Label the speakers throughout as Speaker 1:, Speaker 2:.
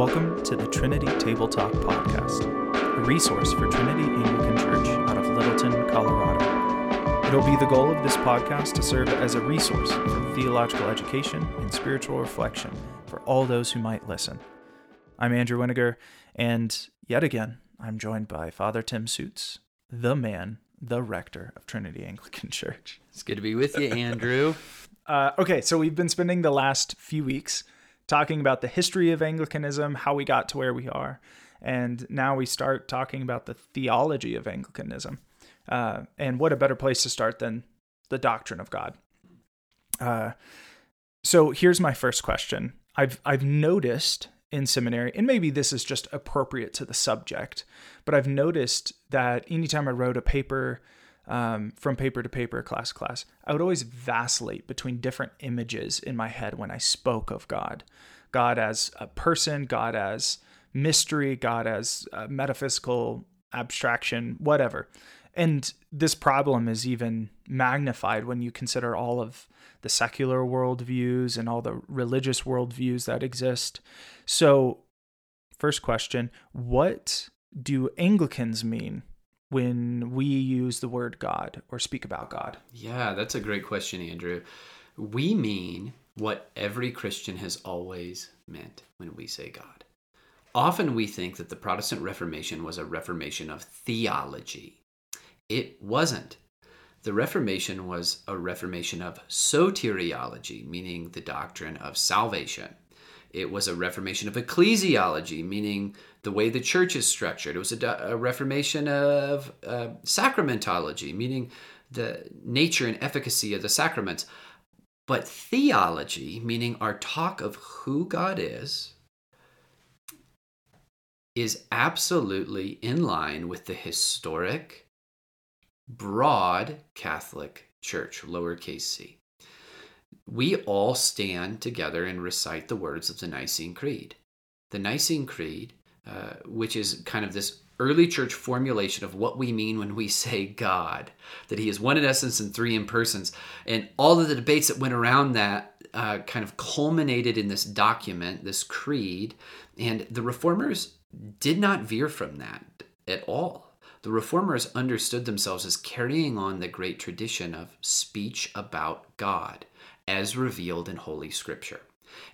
Speaker 1: Welcome to the Trinity Table Talk Podcast, a resource for Trinity Anglican Church out of Littleton, Colorado. It'll be the goal of this podcast to serve as a resource for theological education and spiritual reflection for all those who might listen. I'm Andrew Wininger, and yet again, I'm joined by Father Tim Soots, the man, the rector of Trinity Anglican Church.
Speaker 2: It's good to be with you, Andrew.
Speaker 1: Uh, okay, so we've been spending the last few weeks talking about the history of Anglicanism, how we got to where we are, and now we start talking about the theology of Anglicanism. Uh, and what a better place to start than the doctrine of God. Uh, so here's my first question. I've I've noticed in seminary, and maybe this is just appropriate to the subject, but I've noticed that anytime I wrote a paper um, from paper to paper, class to class, I would always vacillate between different images in my head when I spoke of God God as a person, God as mystery, God as metaphysical abstraction, whatever. And this problem is even magnified when you consider all of the secular worldviews and all the religious worldviews that exist. So, first question What do Anglicans mean when we use the word God or speak about God?
Speaker 2: Yeah, that's a great question, Andrew. We mean what every Christian has always meant when we say God. Often we think that the Protestant Reformation was a reformation of theology. It wasn't. The Reformation was a reformation of soteriology, meaning the doctrine of salvation. It was a reformation of ecclesiology, meaning the way the church is structured. It was a, a reformation of uh, sacramentology, meaning the nature and efficacy of the sacraments. But theology, meaning our talk of who God is, is absolutely in line with the historic, broad Catholic Church, lowercase c we all stand together and recite the words of the Nicene Creed. The Nicene Creed, uh, which is kind of this early church formulation of what we mean when we say God, that He is one in essence and three in persons. And all of the debates that went around that uh, kind of culminated in this document, this creed. And the reformers did not veer from that at all. The reformers understood themselves as carrying on the great tradition of speech about God as revealed in Holy Scripture.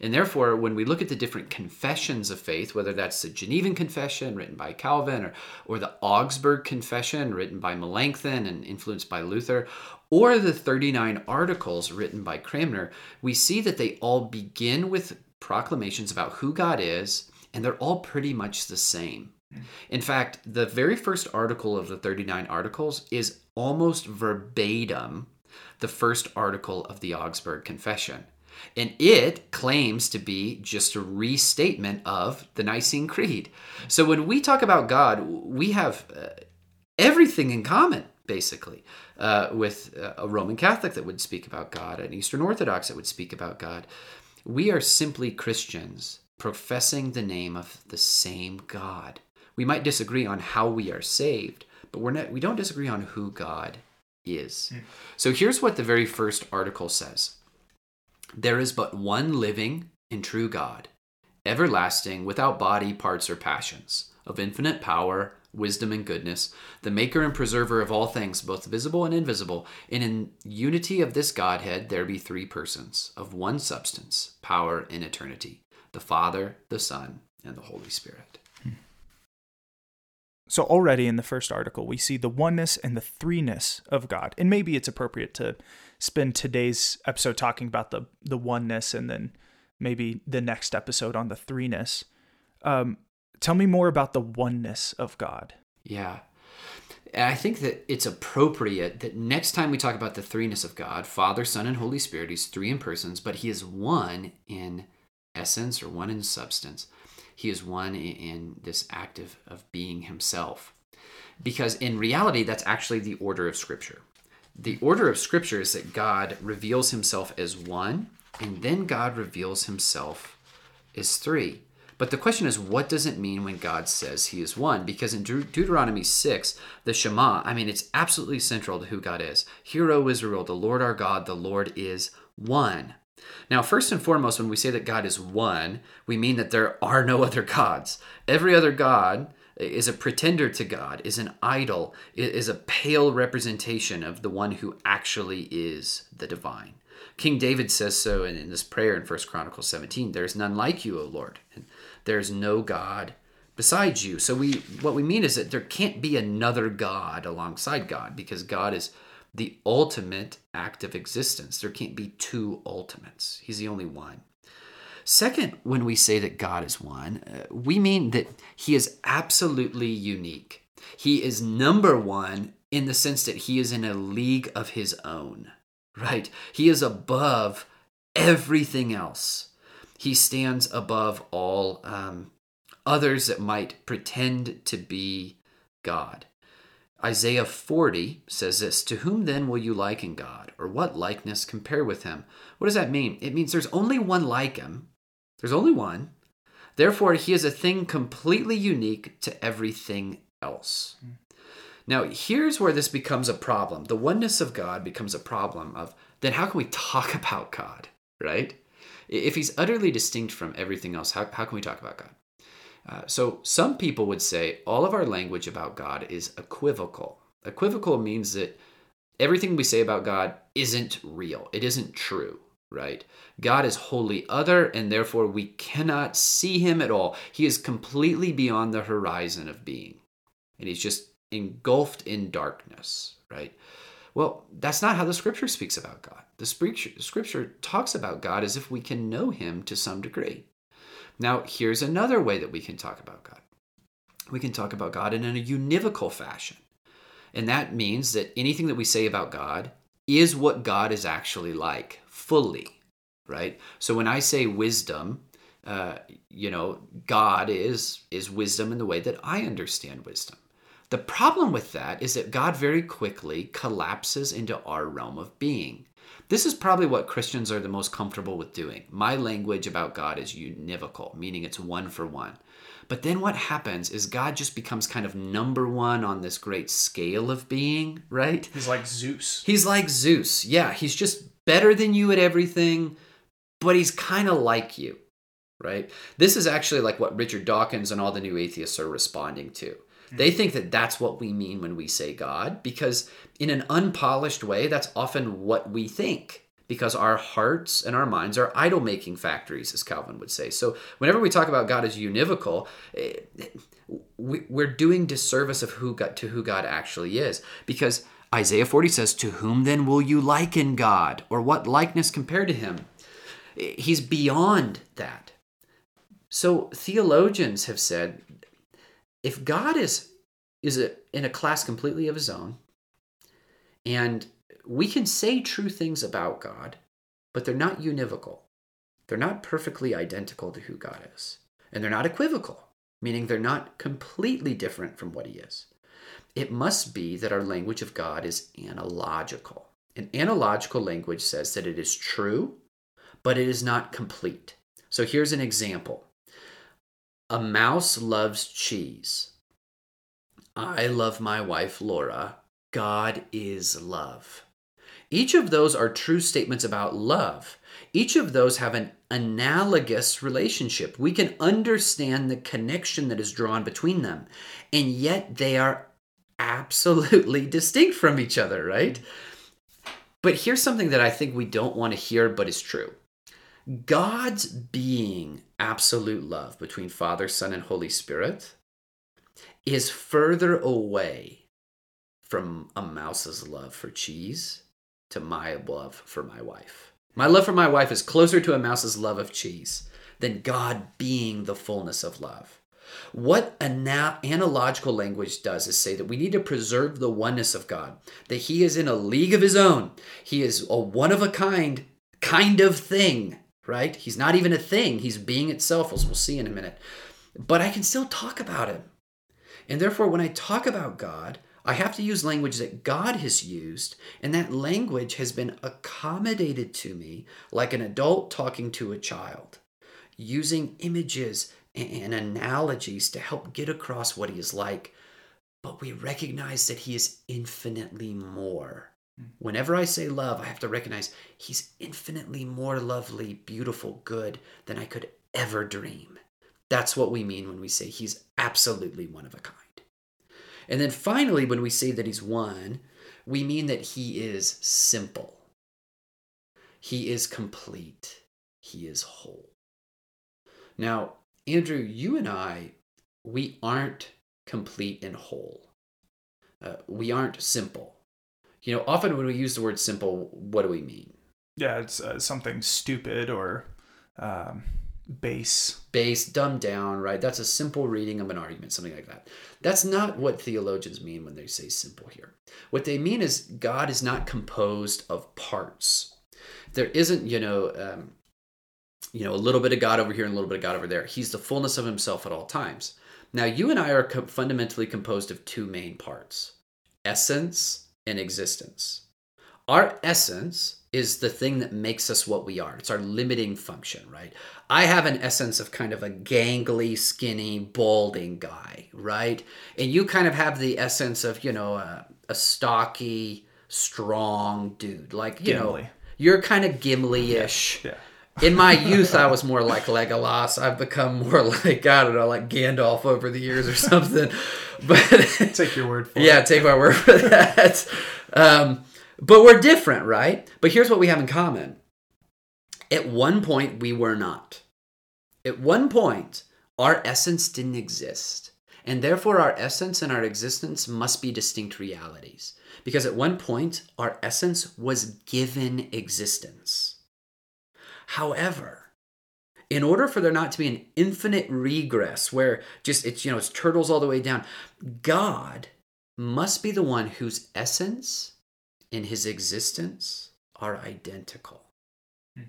Speaker 2: And therefore, when we look at the different confessions of faith, whether that's the Genevan Confession written by Calvin or, or the Augsburg Confession written by Melanchthon and influenced by Luther, or the 39 articles written by Cranmer, we see that they all begin with proclamations about who God is, and they're all pretty much the same. In fact, the very first article of the 39 articles is almost verbatim the first article of the Augsburg Confession. And it claims to be just a restatement of the Nicene Creed. So when we talk about God, we have uh, everything in common, basically, uh, with uh, a Roman Catholic that would speak about God, an Eastern Orthodox that would speak about God. We are simply Christians professing the name of the same God. We might disagree on how we are saved, but we're not, we don't disagree on who God is. Mm. So here's what the very first article says There is but one living and true God, everlasting, without body, parts, or passions, of infinite power, wisdom, and goodness, the maker and preserver of all things, both visible and invisible. And in unity of this Godhead, there be three persons, of one substance, power, and eternity the Father, the Son, and the Holy Spirit.
Speaker 1: So, already in the first article, we see the oneness and the threeness of God. And maybe it's appropriate to spend today's episode talking about the, the oneness and then maybe the next episode on the threeness. Um, tell me more about the oneness of God.
Speaker 2: Yeah. I think that it's appropriate that next time we talk about the threeness of God, Father, Son, and Holy Spirit, he's three in persons, but he is one in essence or one in substance. He is one in this act of, of being himself. Because in reality, that's actually the order of Scripture. The order of Scripture is that God reveals himself as one, and then God reveals himself as three. But the question is, what does it mean when God says he is one? Because in De- Deuteronomy 6, the Shema, I mean, it's absolutely central to who God is. Hear, O Israel, the Lord our God, the Lord is one. Now, first and foremost, when we say that God is one, we mean that there are no other gods. Every other God is a pretender to God, is an idol, is a pale representation of the one who actually is the divine. King David says so in, in this prayer in 1 Chronicles 17 There is none like you, O Lord, and there is no God besides you. So we what we mean is that there can't be another God alongside God because God is the ultimate act of existence. There can't be two ultimates. He's the only one. Second, when we say that God is one, uh, we mean that he is absolutely unique. He is number one in the sense that he is in a league of his own, right? He is above everything else. He stands above all um, others that might pretend to be God. Isaiah 40 says this To whom then will you liken God? Or what likeness compare with him? What does that mean? It means there's only one like him. There's only one. Therefore, he is a thing completely unique to everything else. Hmm. Now, here's where this becomes a problem. The oneness of God becomes a problem of then how can we talk about God, right? If he's utterly distinct from everything else, how, how can we talk about God? Uh, so some people would say all of our language about God is equivocal. Equivocal means that everything we say about God isn't real, it isn't true, right? God is wholly other, and therefore we cannot see him at all. He is completely beyond the horizon of being, and he's just engulfed in darkness, right? Well, that's not how the scripture speaks about God. The scripture, the scripture talks about God as if we can know him to some degree. Now, here's another way that we can talk about God. We can talk about God in a univocal fashion. And that means that anything that we say about God is what God is actually like, fully, right? So when I say wisdom, uh, you know, God is is wisdom in the way that I understand wisdom. The problem with that is that God very quickly collapses into our realm of being. This is probably what Christians are the most comfortable with doing. My language about God is univocal, meaning it's one for one. But then what happens is God just becomes kind of number one on this great scale of being, right?
Speaker 1: He's like Zeus.
Speaker 2: He's like Zeus. Yeah, he's just better than you at everything, but he's kind of like you, right? This is actually like what Richard Dawkins and all the new atheists are responding to. They think that that's what we mean when we say God, because in an unpolished way, that's often what we think. Because our hearts and our minds are idol making factories, as Calvin would say. So, whenever we talk about God as univocal, eh, we're doing disservice of who God, to who God actually is. Because Isaiah 40 says, To whom then will you liken God? Or what likeness compare to him? He's beyond that. So, theologians have said if God is is a, in a class completely of his own, and we can say true things about God, but they're not univocal. They're not perfectly identical to who God is. And they're not equivocal, meaning they're not completely different from what he is. It must be that our language of God is analogical. An analogical language says that it is true, but it is not complete. So here's an example a mouse loves cheese. I love my wife, Laura. God is love. Each of those are true statements about love. Each of those have an analogous relationship. We can understand the connection that is drawn between them, and yet they are absolutely distinct from each other, right? But here's something that I think we don't want to hear, but is true. God's being absolute love between Father, Son, and Holy Spirit is further away from a mouse's love for cheese to my love for my wife. My love for my wife is closer to a mouse's love of cheese than God being the fullness of love. What ana- analogical language does is say that we need to preserve the oneness of God, that He is in a league of His own. He is a one of a kind kind of thing right? He's not even a thing, he's being itself, as we'll see in a minute. But I can still talk about him. And therefore, when I talk about God, I have to use language that God has used, and that language has been accommodated to me like an adult talking to a child, using images and analogies to help get across what he is like. But we recognize that he is infinitely more Whenever I say love, I have to recognize he's infinitely more lovely, beautiful, good than I could ever dream. That's what we mean when we say he's absolutely one of a kind. And then finally, when we say that he's one, we mean that he is simple, he is complete, he is whole. Now, Andrew, you and I, we aren't complete and whole. Uh, we aren't simple. You know, often when we use the word simple, what do we mean?
Speaker 1: Yeah, it's uh, something stupid or um, base.
Speaker 2: Base, dumbed down, right? That's a simple reading of an argument, something like that. That's not what theologians mean when they say simple here. What they mean is God is not composed of parts. There isn't, you know, um, you know, a little bit of God over here and a little bit of God over there. He's the fullness of himself at all times. Now, you and I are co- fundamentally composed of two main parts essence and existence. Our essence is the thing that makes us what we are. It's our limiting function, right? I have an essence of kind of a gangly, skinny, balding guy, right? And you kind of have the essence of, you know, a, a stocky, strong dude. Like, you Gimli. know, you're kind of Gimli ish. Yeah. In my youth, I was more like Legolas. I've become more like I don't know, like Gandalf over the years or something. But
Speaker 1: take your word for
Speaker 2: yeah, it. Yeah, take my word for that. Um, but we're different, right? But here's what we have in common. At one point, we were not. At one point, our essence didn't exist. And therefore, our essence and our existence must be distinct realities. Because at one point, our essence was given existence. However, in order for there not to be an infinite regress where just it's you know it's turtles all the way down god must be the one whose essence and his existence are identical. Hmm.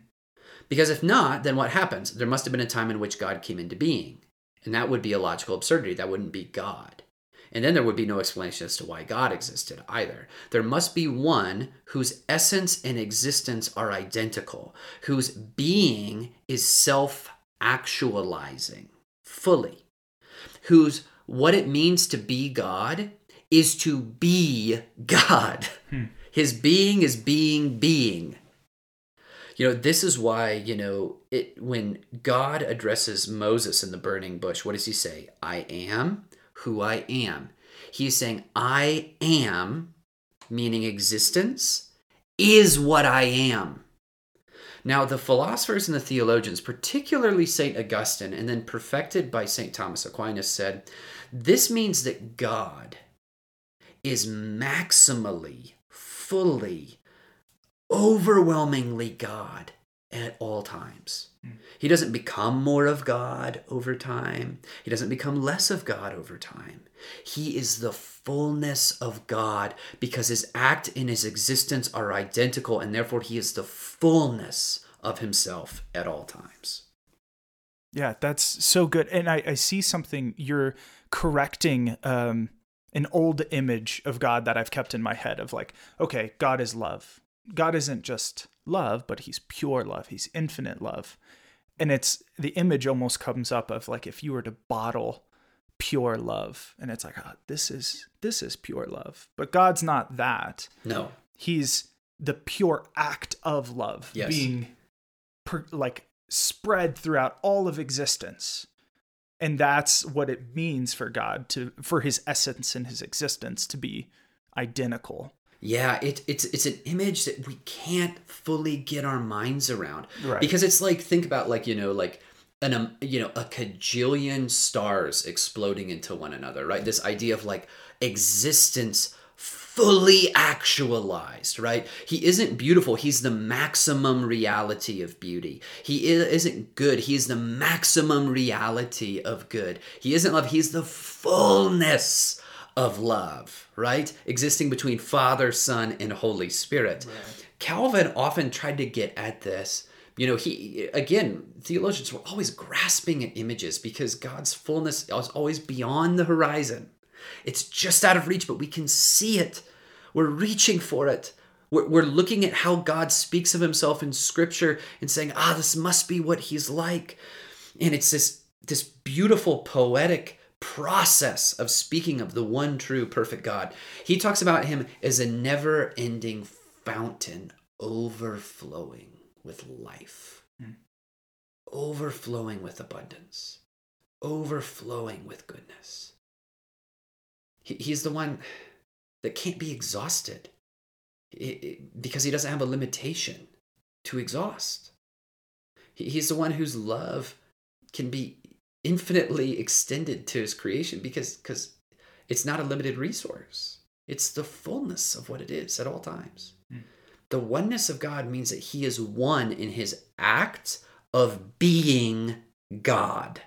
Speaker 2: because if not then what happens? There must have been a time in which god came into being and that would be a logical absurdity. That wouldn't be god and then there would be no explanation as to why God existed either. There must be one whose essence and existence are identical, whose being is self actualizing fully, whose what it means to be God is to be God. Hmm. His being is being being. You know, this is why, you know, it when God addresses Moses in the burning bush, what does he say? I am who I am. He's saying, I am, meaning existence, is what I am. Now, the philosophers and the theologians, particularly St. Augustine, and then perfected by St. Thomas Aquinas, said this means that God is maximally, fully, overwhelmingly God at all times. He doesn't become more of God over time. He doesn't become less of God over time. He is the fullness of God because his act and his existence are identical, and therefore he is the fullness of himself at all times.
Speaker 1: Yeah, that's so good. And I, I see something you're correcting um, an old image of God that I've kept in my head of like, okay, God is love. God isn't just love, but he's pure love. He's infinite love. And it's the image almost comes up of like if you were to bottle pure love and it's like oh, this is this is pure love. But god's not that.
Speaker 2: No.
Speaker 1: He's the pure act of love yes. being per, like spread throughout all of existence. And that's what it means for god to for his essence and his existence to be identical
Speaker 2: yeah, it, it's it's an image that we can't fully get our minds around right. because it's like think about like you know like an um, you know a cajillion stars exploding into one another, right? This idea of like existence fully actualized, right? He isn't beautiful. He's the maximum reality of beauty. He isn't good. He's the maximum reality of good. He isn't love. He's the fullness of love, right? Existing between Father, Son, and Holy Spirit. Right. Calvin often tried to get at this. You know, he, again, theologians were always grasping at images because God's fullness is always beyond the horizon. It's just out of reach, but we can see it. We're reaching for it. We're, we're looking at how God speaks of himself in Scripture and saying, ah, this must be what he's like. And it's this, this beautiful, poetic process of speaking of the one true perfect God. He talks about him as a never ending fountain overflowing with life, mm. overflowing with abundance, overflowing with goodness. He, he's the one that can't be exhausted because he doesn't have a limitation to exhaust. He's the one whose love can be infinitely extended to his creation because because it's not a limited resource. It's the fullness of what it is at all times. Mm. The oneness of God means that he is one in his act of being God.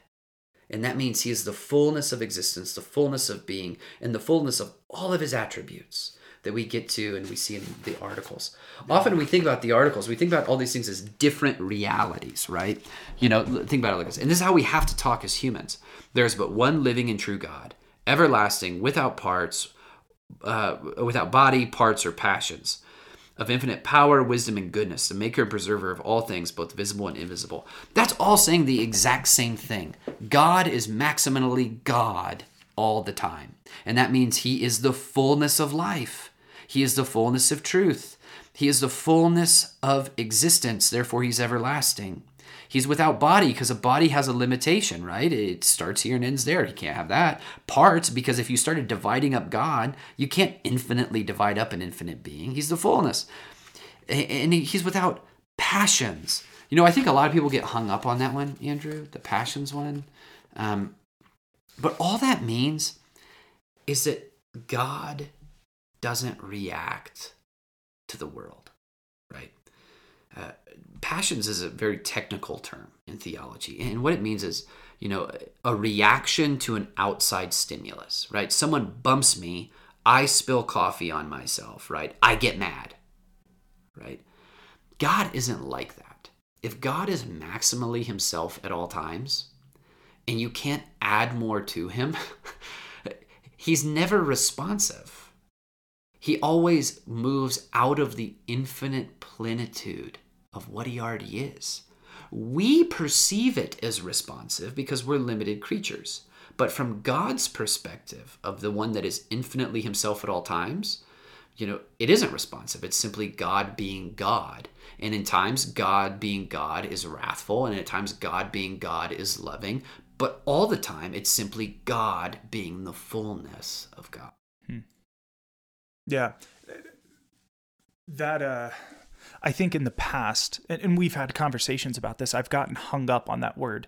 Speaker 2: And that means he is the fullness of existence, the fullness of being, and the fullness of all of his attributes that we get to and we see in the articles. Often we think about the articles, we think about all these things as different realities, right? You know, think about it like this. And this is how we have to talk as humans. There's but one living and true God, everlasting, without parts, uh, without body, parts, or passions of infinite power, wisdom, and goodness, the maker and preserver of all things, both visible and invisible. That's all saying the exact same thing. God is maximally God all the time. And that means he is the fullness of life. He is the fullness of truth. He is the fullness of existence. Therefore, he's everlasting. He's without body because a body has a limitation, right? It starts here and ends there. He can't have that. Parts, because if you started dividing up God, you can't infinitely divide up an infinite being. He's the fullness. And he's without passions. You know, I think a lot of people get hung up on that one, Andrew, the passions one. Um, but all that means is that God doesn't react to the world, right? Uh, passions is a very technical term in theology. And what it means is, you know, a reaction to an outside stimulus, right? Someone bumps me, I spill coffee on myself, right? I get mad, right? God isn't like that. If God is maximally himself at all times and you can't add more to him, he's never responsive he always moves out of the infinite plenitude of what he already is. We perceive it as responsive because we're limited creatures. But from God's perspective, of the one that is infinitely himself at all times, you know, it isn't responsive. It's simply God being God. And in times, God being God is wrathful, and at times, God being God is loving. But all the time, it's simply God being the fullness of God.
Speaker 1: Yeah. That, uh, I think in the past, and, and we've had conversations about this, I've gotten hung up on that word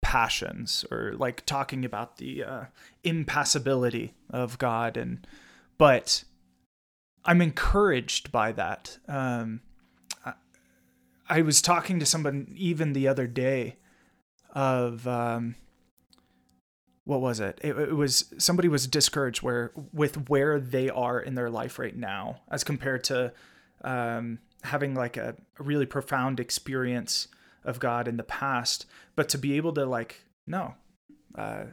Speaker 1: passions or like talking about the uh, impassibility of God. And, but I'm encouraged by that. Um, I, I was talking to someone even the other day of, um, what was it? it? it? was somebody was discouraged where with where they are in their life right now as compared to um, having like a, really profound experience of God in the past, but to be able to like no, uh,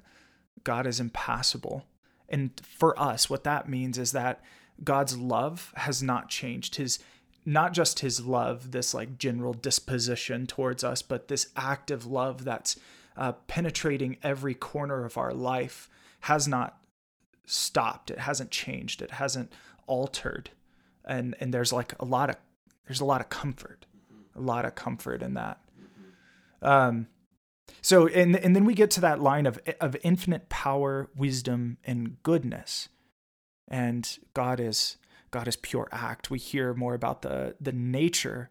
Speaker 1: God is impassible, and for us, what that means is that God's love has not changed. His not just his love, this like general disposition towards us, but this active love that's uh, penetrating every corner of our life has not stopped. It hasn't changed. It hasn't altered. And and there's like a lot of there's a lot of comfort, a lot of comfort in that. Um, so and and then we get to that line of of infinite power, wisdom, and goodness, and God is God is pure act. We hear more about the the nature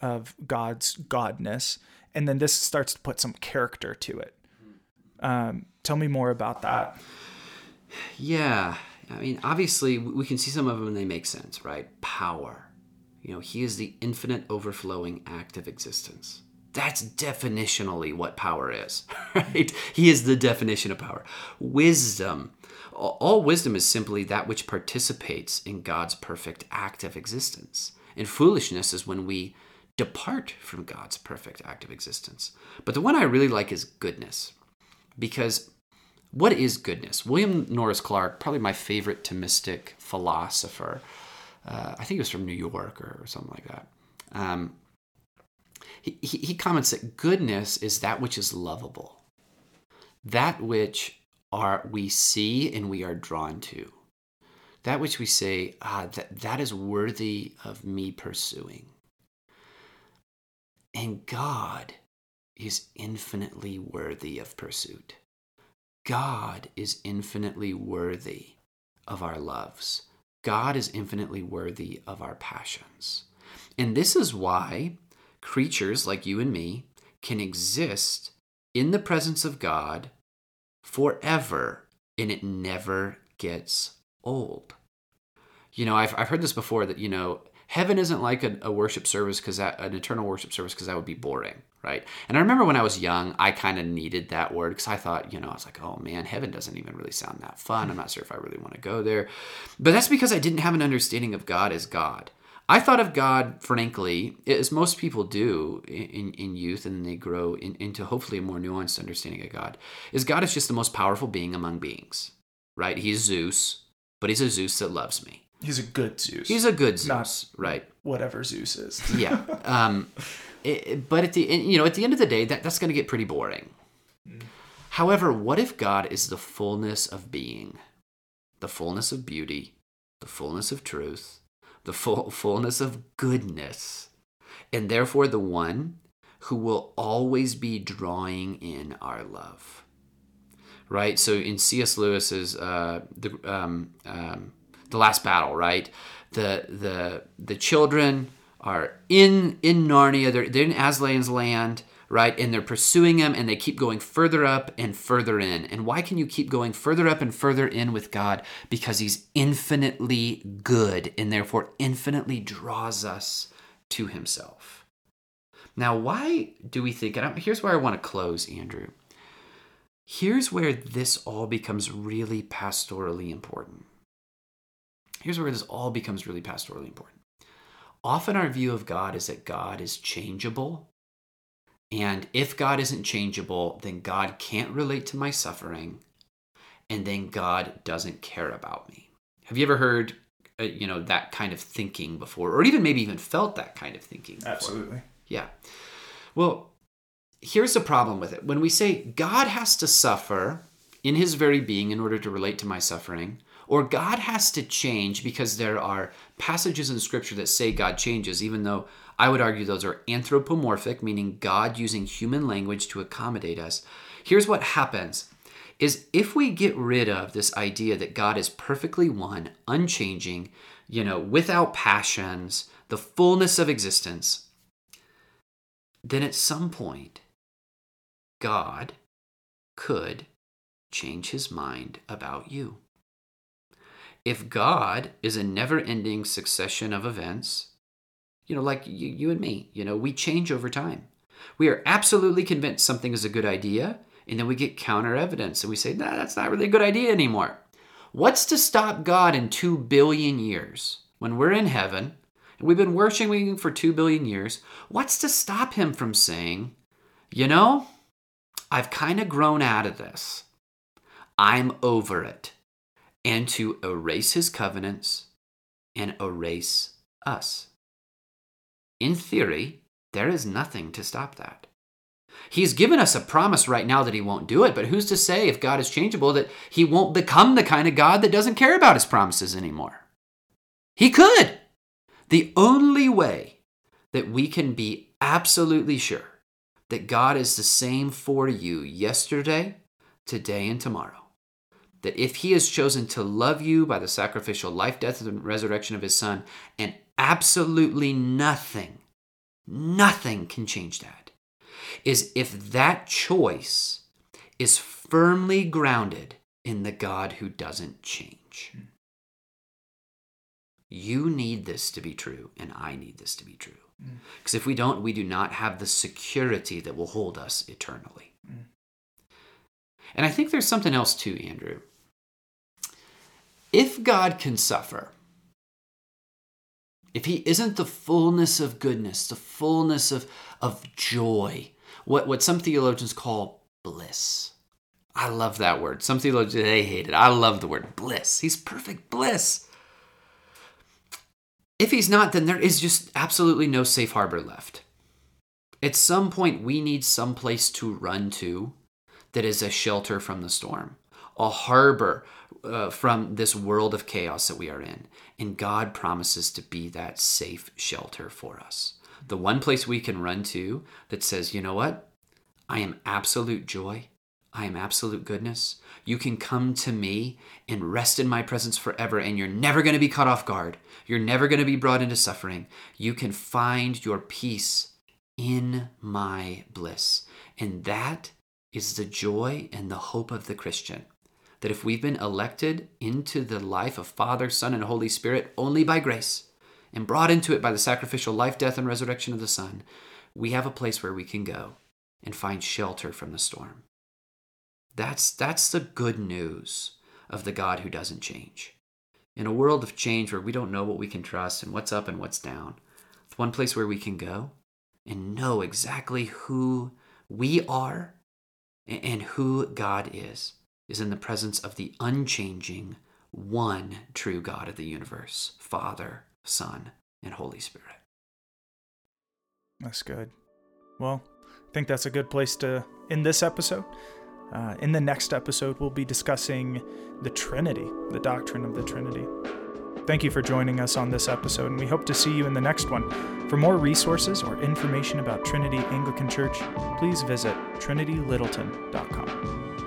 Speaker 1: of God's godness, and then this starts to put some character to it. Um, tell me more about that.
Speaker 2: Yeah, I mean, obviously, we can see some of them and they make sense, right? Power. You know, He is the infinite overflowing act of existence. That's definitionally what power is, right? He is the definition of power. Wisdom. All wisdom is simply that which participates in God's perfect act of existence. And foolishness is when we depart from God's perfect act of existence. But the one I really like is goodness. Because what is goodness? William Norris Clarke, probably my favorite Thomistic philosopher, uh, I think he was from New York or, something like that. Um, he, he comments that goodness is that which is lovable, that which are we see and we are drawn to. That which we say, ah, that, that is worthy of me pursuing. And God is infinitely worthy of pursuit. God is infinitely worthy of our loves. God is infinitely worthy of our passions. And this is why creatures like you and me can exist in the presence of God forever and it never gets old. You know, I've, I've heard this before that, you know, heaven isn't like a, a worship service because an eternal worship service because that would be boring right and i remember when i was young i kind of needed that word because i thought you know i was like oh man heaven doesn't even really sound that fun i'm not sure if i really want to go there but that's because i didn't have an understanding of god as god I thought of God, frankly, as most people do in, in youth and they grow in, into hopefully a more nuanced understanding of God, is God is just the most powerful being among beings, right? He's Zeus, but he's a Zeus that loves me.
Speaker 1: He's a good Zeus.
Speaker 2: He's a good Zeus, Not right?
Speaker 1: Whatever Zeus is.
Speaker 2: yeah. Um, it, but at the you know at the end of the day, that that's going to get pretty boring. Mm. However, what if God is the fullness of being, the fullness of beauty, the fullness of truth, the full fullness of goodness, and therefore the one who will always be drawing in our love? Right. So in C.S. Lewis's uh, the um, um, the last battle, right? The the the children are in in Narnia. They're they're in Aslan's land, right? And they're pursuing him, and they keep going further up and further in. And why can you keep going further up and further in with God? Because He's infinitely good, and therefore infinitely draws us to Himself. Now, why do we think? And here's where I want to close, Andrew. Here's where this all becomes really pastorally important here's where this all becomes really pastorally important. Often our view of God is that God is changeable. And if God isn't changeable, then God can't relate to my suffering. And then God doesn't care about me. Have you ever heard, uh, you know, that kind of thinking before, or even maybe even felt that kind of thinking? Before?
Speaker 1: Absolutely.
Speaker 2: Yeah. Well, here's the problem with it. When we say God has to suffer in his very being in order to relate to my suffering, or God has to change because there are passages in Scripture that say God changes, even though I would argue those are anthropomorphic, meaning God using human language to accommodate us. Here's what happens is if we get rid of this idea that God is perfectly one, unchanging, you know, without passions, the fullness of existence, then at some point, God could change his mind about you. If God is a never ending succession of events, you know, like you, you and me, you know, we change over time. We are absolutely convinced something is a good idea, and then we get counter evidence and we say, nah, that's not really a good idea anymore. What's to stop God in two billion years when we're in heaven and we've been worshiping for two billion years? What's to stop him from saying, you know, I've kind of grown out of this. I'm over it and to erase his covenants and erase us. In theory, there is nothing to stop that. He's given us a promise right now that he won't do it, but who's to say if God is changeable that he won't become the kind of God that doesn't care about his promises anymore? He could. The only way that we can be absolutely sure that God is the same for you yesterday, today, and tomorrow that if he has chosen to love you by the sacrificial life, death, and resurrection of his son, and absolutely nothing, nothing can change that, is if that choice is firmly grounded in the God who doesn't change. You need this to be true, and I need this to be true. Because mm. if we don't, we do not have the security that will hold us eternally. Mm. And I think there's something else too, Andrew if God can suffer, if he isn't the fullness of goodness, the fullness of, of joy, what, what some theologians call bliss. I love that word. Some theologians, they hate it. I love the word bliss. He's perfect bliss. If he's not, then there is just absolutely no safe harbor left. At some point, we need some place to run to that is a shelter from the storm. a harbor uh, from this world of chaos that we are in. And God promises to be that safe shelter for us. The one place we can run to that says, you know what? I am absolute joy. I am absolute goodness. You can come to me and rest in my presence forever, and you're never going to be caught off guard. You're never going to be brought into suffering. You can find your peace in my bliss. And that is the joy and the hope of the Christian. That if we've been elected into the life of Father, Son, and Holy Spirit only by grace, and brought into it by the sacrificial life, death, and resurrection of the Son, we have a place where we can go and find shelter from the storm. That's, that's the good news of the God who doesn't change. In a world of change where we don't know what we can trust and what's up and what's down, it's one place where we can go and know exactly who we are and who God is, is in the presence of the unchanging, one true God of the universe Father, Son, and Holy Spirit.
Speaker 1: That's good. Well, I think that's a good place to end this episode. Uh, in the next episode, we'll be discussing the Trinity, the doctrine of the Trinity. Thank you for joining us on this episode, and we hope to see you in the next one. For more resources or information about Trinity Anglican Church, please visit trinitylittleton.com.